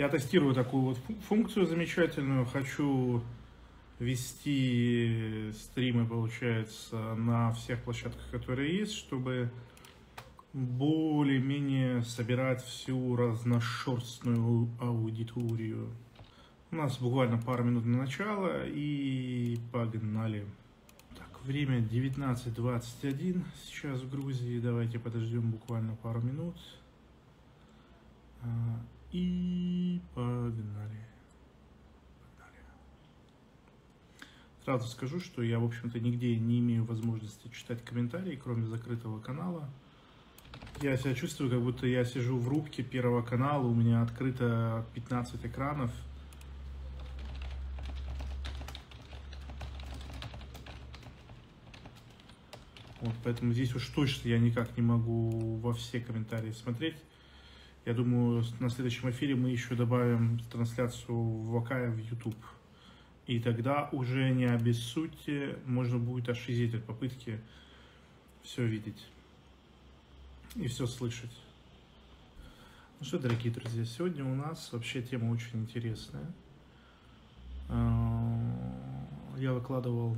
Я тестирую такую вот функцию замечательную. Хочу вести стримы, получается, на всех площадках, которые есть, чтобы более-менее собирать всю разношерстную аудиторию. У нас буквально пару минут на начало и погнали. Так, время 19.21 сейчас в Грузии. Давайте подождем буквально пару минут. И погнали. погнали. Сразу скажу, что я, в общем-то, нигде не имею возможности читать комментарии, кроме закрытого канала. Я себя чувствую, как будто я сижу в рубке Первого канала, у меня открыто 15 экранов. Вот, поэтому здесь уж точно я никак не могу во все комментарии смотреть. Я думаю, на следующем эфире мы еще добавим трансляцию в ВК в YouTube. И тогда уже не обессудьте, можно будет ошизеть от попытки все видеть и все слышать. Ну что, дорогие друзья, сегодня у нас вообще тема очень интересная. А, я выкладывал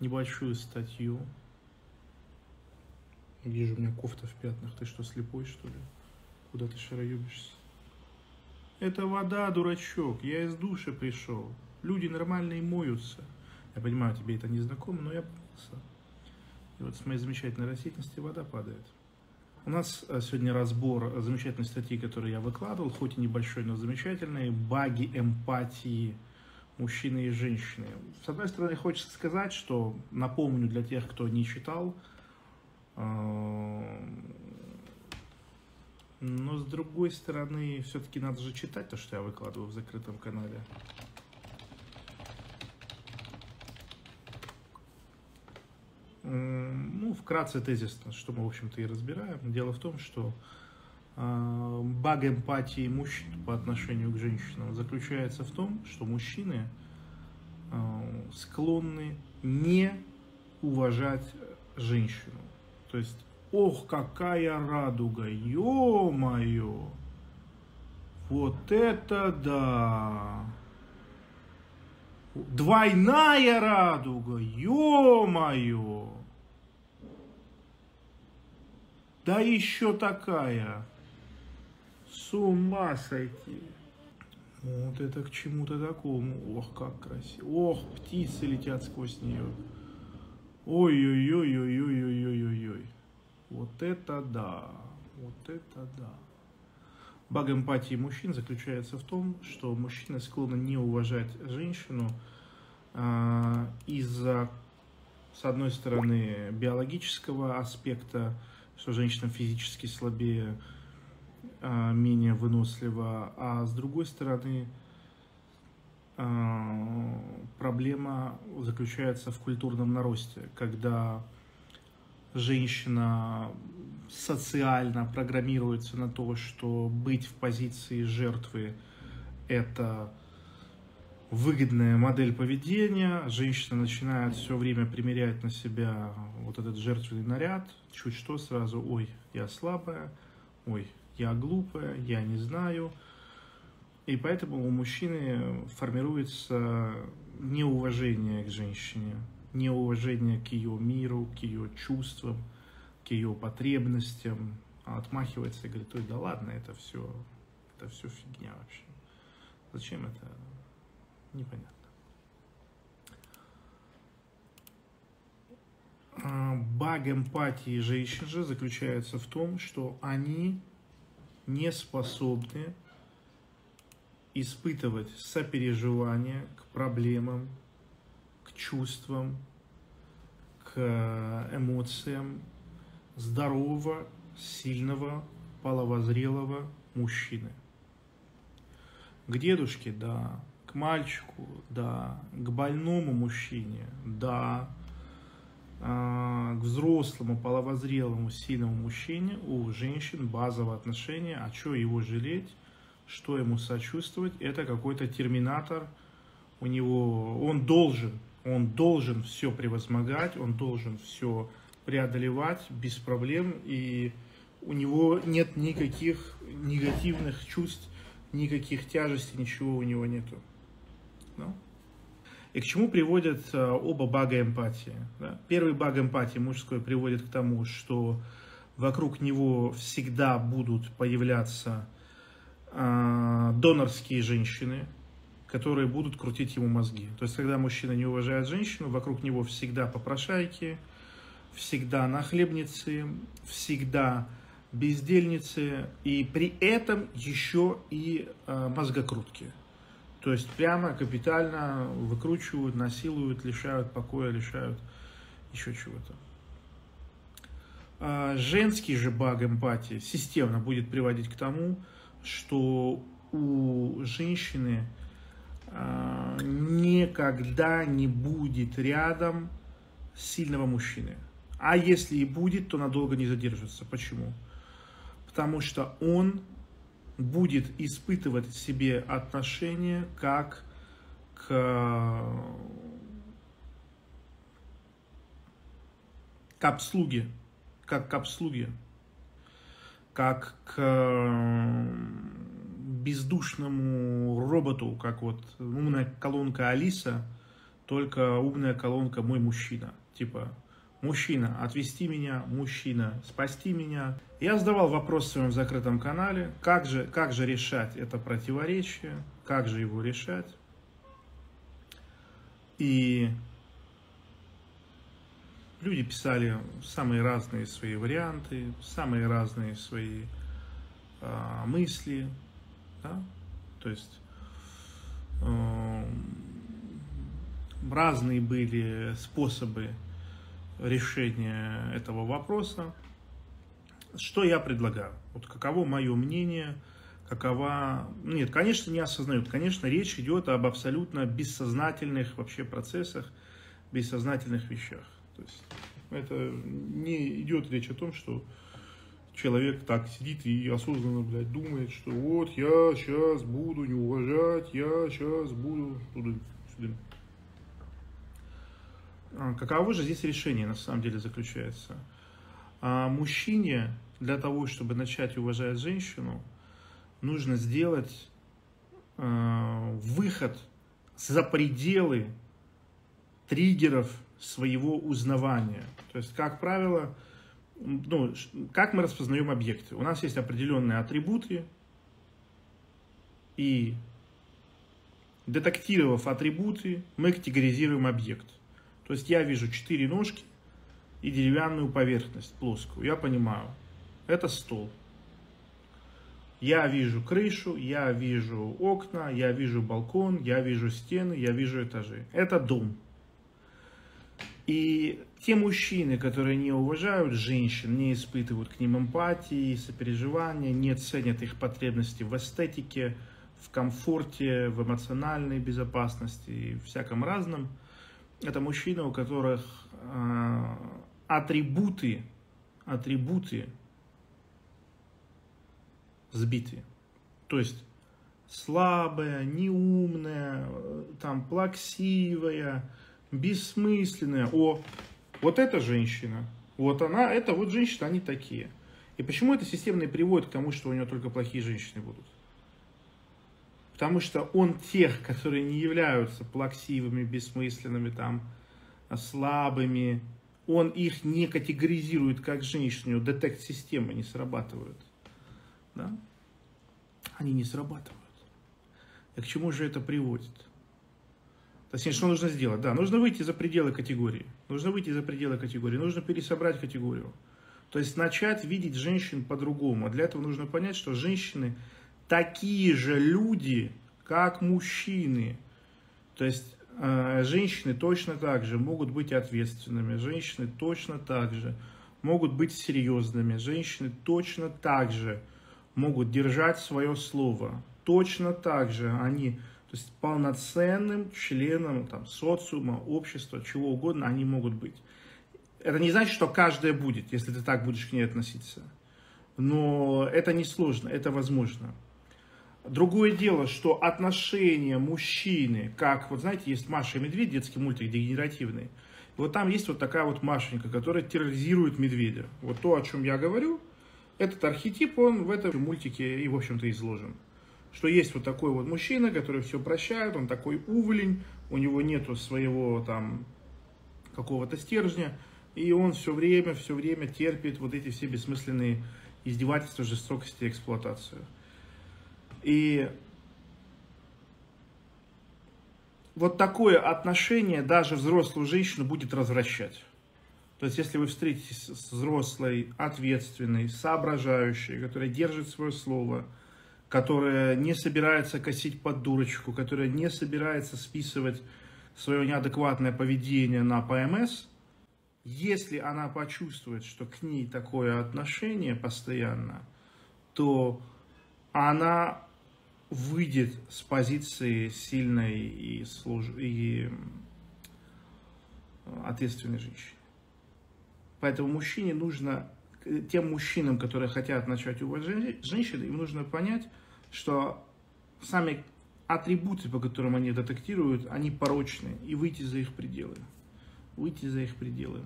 небольшую статью. Вижу, у меня кофта в пятнах. Ты что, слепой, что ли? Куда ты шароебишься? Это вода, дурачок. Я из души пришел. Люди нормальные моются. Я понимаю, тебе это не знакомо, но я помылся. И вот с моей замечательной растительности вода падает. У нас э, сегодня разбор замечательной статьи, которую я выкладывал, хоть и небольшой, но замечательный. Баги эмпатии мужчины и женщины. С одной стороны, хочется сказать, что, напомню для тех, кто не читал, э, но с другой стороны, все-таки надо же читать то, что я выкладываю в закрытом канале. Ну, вкратце тезисно, что мы, в общем-то, и разбираем. Дело в том, что э, баг эмпатии мужчин по отношению к женщинам заключается в том, что мужчины э, склонны не уважать женщину. То есть, ох, какая радуга, ё-моё! Вот это да! Двойная радуга, ё-моё! Да еще такая. С ума сойти. Вот это к чему-то такому. Ох, как красиво. Ох, птицы летят сквозь нее. Ой-ой-ой-ой-ой-ой-ой-ой. Вот это да. Вот это да. Баг эмпатии мужчин заключается в том, что мужчины склонны не уважать женщину э, из-за, с одной стороны, биологического аспекта, что женщина физически слабее, а, менее вынослива, а с другой стороны а, проблема заключается в культурном наросте, когда женщина социально программируется на то, что быть в позиции жертвы – это выгодная модель поведения, женщина начинает все время примерять на себя вот этот жертвенный наряд, чуть что сразу, ой, я слабая, ой, я глупая, я не знаю. И поэтому у мужчины формируется неуважение к женщине, неуважение к ее миру, к ее чувствам, к ее потребностям, а отмахивается и говорит, ой, да ладно, это все, это все фигня вообще. Зачем это непонятно. А, баг эмпатии женщин же заключается в том, что они не способны испытывать сопереживание к проблемам, к чувствам, к эмоциям здорового, сильного, половозрелого мужчины. К дедушке, да, к мальчику, да, к больному мужчине, да, а, к взрослому, половозрелому, сильному мужчине у женщин базовое отношение, а что его жалеть, что ему сочувствовать, это какой-то терминатор, у него, он должен, он должен все превозмогать, он должен все преодолевать без проблем, и у него нет никаких негативных чувств никаких тяжестей, ничего у него нету. Ну? И к чему приводят а, оба бага эмпатии? Да? Первый баг эмпатии мужской приводит к тому, что вокруг него всегда будут появляться э, донорские женщины, которые будут крутить ему мозги. То есть, когда мужчина не уважает женщину, вокруг него всегда попрошайки, всегда нахлебницы, всегда бездельницы, и при этом еще и э, мозгокрутки. То есть прямо капитально выкручивают, насилуют, лишают покоя, лишают еще чего-то. А женский же баг эмпатии системно будет приводить к тому, что у женщины никогда не будет рядом сильного мужчины. А если и будет, то надолго не задержится. Почему? Потому что он будет испытывать в себе отношение как к, к обслуге, как к обслуге, как к бездушному роботу, как вот умная колонка Алиса, только умная колонка мой мужчина. Типа, мужчина, отвести меня, мужчина, спасти меня. Я задавал вопрос в своем закрытом канале, как же, как же решать это противоречие, как же его решать. И люди писали самые разные свои варианты, самые разные свои э, мысли, да? то есть э, разные были способы решения этого вопроса. Что я предлагаю? Вот каково мое мнение, какова... Нет, конечно, не осознают. Конечно, речь идет об абсолютно бессознательных вообще процессах, бессознательных вещах. То есть это не идет речь о том, что человек так сидит и осознанно, блядь, думает, что вот я сейчас буду не уважать, я сейчас буду туда, сюда. А каково же здесь решение на самом деле заключается? А мужчине для того, чтобы начать уважать женщину, нужно сделать э, выход за пределы триггеров своего узнавания. То есть, как правило, ну, как мы распознаем объекты? У нас есть определенные атрибуты, и детектировав атрибуты, мы категоризируем объект. То есть я вижу четыре ножки и деревянную поверхность плоскую. Я понимаю, это стол. Я вижу крышу, я вижу окна, я вижу балкон, я вижу стены, я вижу этажи. Это дом. И те мужчины, которые не уважают женщин, не испытывают к ним эмпатии, сопереживания, не ценят их потребности в эстетике, в комфорте, в эмоциональной безопасности и всяком разном, это мужчины, у которых э, атрибуты, атрибуты сбиты. То есть слабая, неумная, там, плаксивая, бессмысленная. О, вот эта женщина, вот она, это вот женщина, они такие. И почему это системно и приводит к тому, что у него только плохие женщины будут? Потому что он тех, которые не являются плаксивыми, бессмысленными, там, слабыми, он их не категоризирует как женщину, детект-системы не срабатывают. Да? Они не срабатывают. И к чему же это приводит? Точнее, что нужно сделать? Да, нужно выйти за пределы категории. Нужно выйти за пределы категории. Нужно пересобрать категорию. То есть начать видеть женщин по-другому. А для этого нужно понять, что женщины такие же люди, как мужчины. То есть э, женщины точно так же могут быть ответственными. Женщины точно так же могут быть серьезными. Женщины точно так же могут держать свое слово. Точно так же они то есть полноценным членом там, социума, общества, чего угодно они могут быть. Это не значит, что каждая будет, если ты так будешь к ней относиться. Но это не сложно, это возможно. Другое дело, что отношения мужчины, как, вот знаете, есть Маша и Медведь, детский мультик дегенеративный. Вот там есть вот такая вот Машенька, которая терроризирует медведя. Вот то, о чем я говорю, этот архетип, он в этом мультике и, в общем-то, изложен. Что есть вот такой вот мужчина, который все прощает, он такой уволень, у него нету своего там какого-то стержня, и он все время, все время терпит вот эти все бессмысленные издевательства, жестокости эксплуатацию. И вот такое отношение даже взрослую женщину будет развращать. То есть, если вы встретитесь с взрослой, ответственной, соображающей, которая держит свое слово, которая не собирается косить под дурочку, которая не собирается списывать свое неадекватное поведение на ПМС, если она почувствует, что к ней такое отношение постоянно, то она выйдет с позиции сильной и, служ... и ответственной женщины. Поэтому мужчине нужно, тем мужчинам, которые хотят начать уважать женщин, им нужно понять, что сами атрибуты, по которым они детектируют, они порочны, и выйти за их пределы. Выйти за их пределы.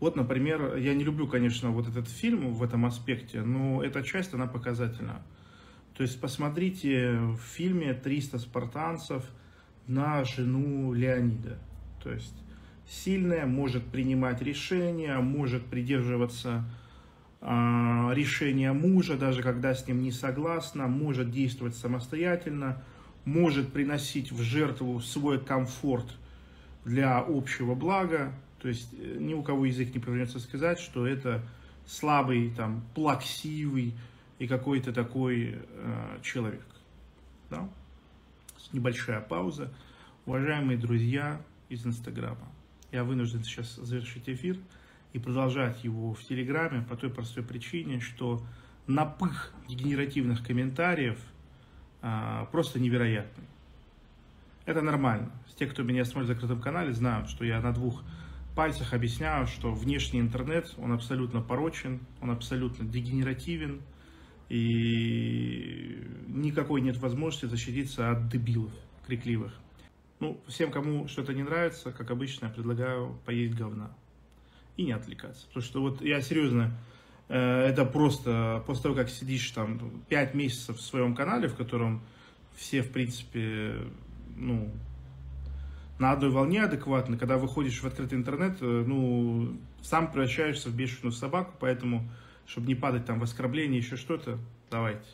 Вот, например, я не люблю, конечно, вот этот фильм в этом аспекте, но эта часть, она показательна. То есть посмотрите в фильме «300 спартанцев» на жену Леонида. То есть сильная, может принимать решения, может придерживаться э, решения мужа, даже когда с ним не согласна, может действовать самостоятельно, может приносить в жертву свой комфорт для общего блага. То есть э, ни у кого язык не повернется сказать, что это слабый, там, плаксивый и какой-то такой э, человек. Да? Небольшая пауза. Уважаемые друзья из Инстаграма, я вынужден сейчас завершить эфир и продолжать его в Телеграме по той простой причине, что напых дегенеративных комментариев а, просто невероятный. Это нормально. Те, кто меня смотрит в закрытом канале, знают, что я на двух пальцах объясняю, что внешний интернет, он абсолютно порочен, он абсолютно дегенеративен, и никакой нет возможности защититься от дебилов крикливых. Ну, всем, кому что-то не нравится, как обычно, я предлагаю поесть говна. И не отвлекаться. Потому что вот я серьезно, э, это просто после того, как сидишь там 5 месяцев в своем канале, в котором все, в принципе, ну, на одной волне адекватно, когда выходишь в открытый интернет, э, ну, сам превращаешься в бешеную собаку, поэтому, чтобы не падать там в оскорбление, еще что-то, давайте.